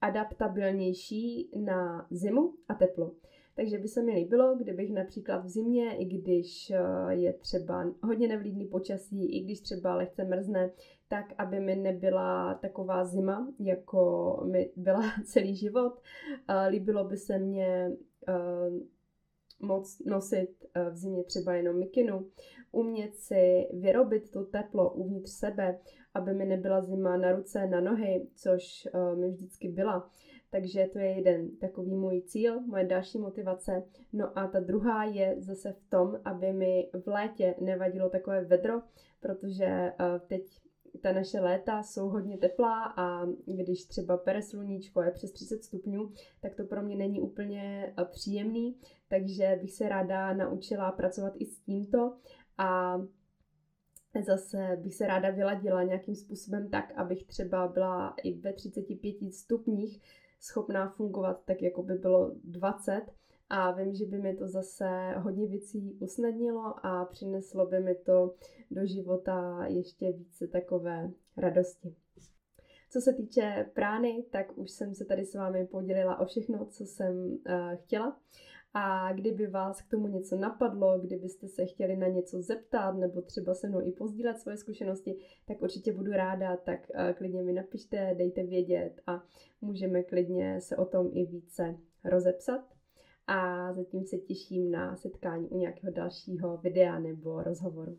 adaptabilnější na zimu a teplo. Takže by se mi líbilo, kdybych například v zimě, i když eh, je třeba hodně nevlídný počasí, i když třeba lehce mrzne, tak aby mi nebyla taková zima, jako mi byla celý život. Eh, líbilo by se mně eh, moc nosit v zimě třeba jenom mikinu, umět si vyrobit to teplo uvnitř sebe, aby mi nebyla zima na ruce, na nohy, což mi vždycky byla. Takže to je jeden takový můj cíl, moje další motivace. No a ta druhá je zase v tom, aby mi v létě nevadilo takové vedro, protože eh, teď ta naše léta jsou hodně teplá a když třeba pere sluníčko je přes 30 stupňů, tak to pro mě není úplně eh, příjemný, takže bych se ráda naučila pracovat i s tímto a zase bych se ráda vyladila nějakým způsobem tak, abych třeba byla i ve 35 stupních schopná fungovat tak, jako by bylo 20 a vím, že by mi to zase hodně věcí usnadnilo a přineslo by mi to do života ještě více takové radosti. Co se týče prány, tak už jsem se tady s vámi podělila o všechno, co jsem uh, chtěla. A kdyby vás k tomu něco napadlo, kdybyste se chtěli na něco zeptat nebo třeba se mnou i pozdílet svoje zkušenosti, tak určitě budu ráda, tak eh, klidně mi napište, dejte vědět a můžeme klidně se o tom i více rozepsat. A zatím se těším na setkání u nějakého dalšího videa nebo rozhovoru.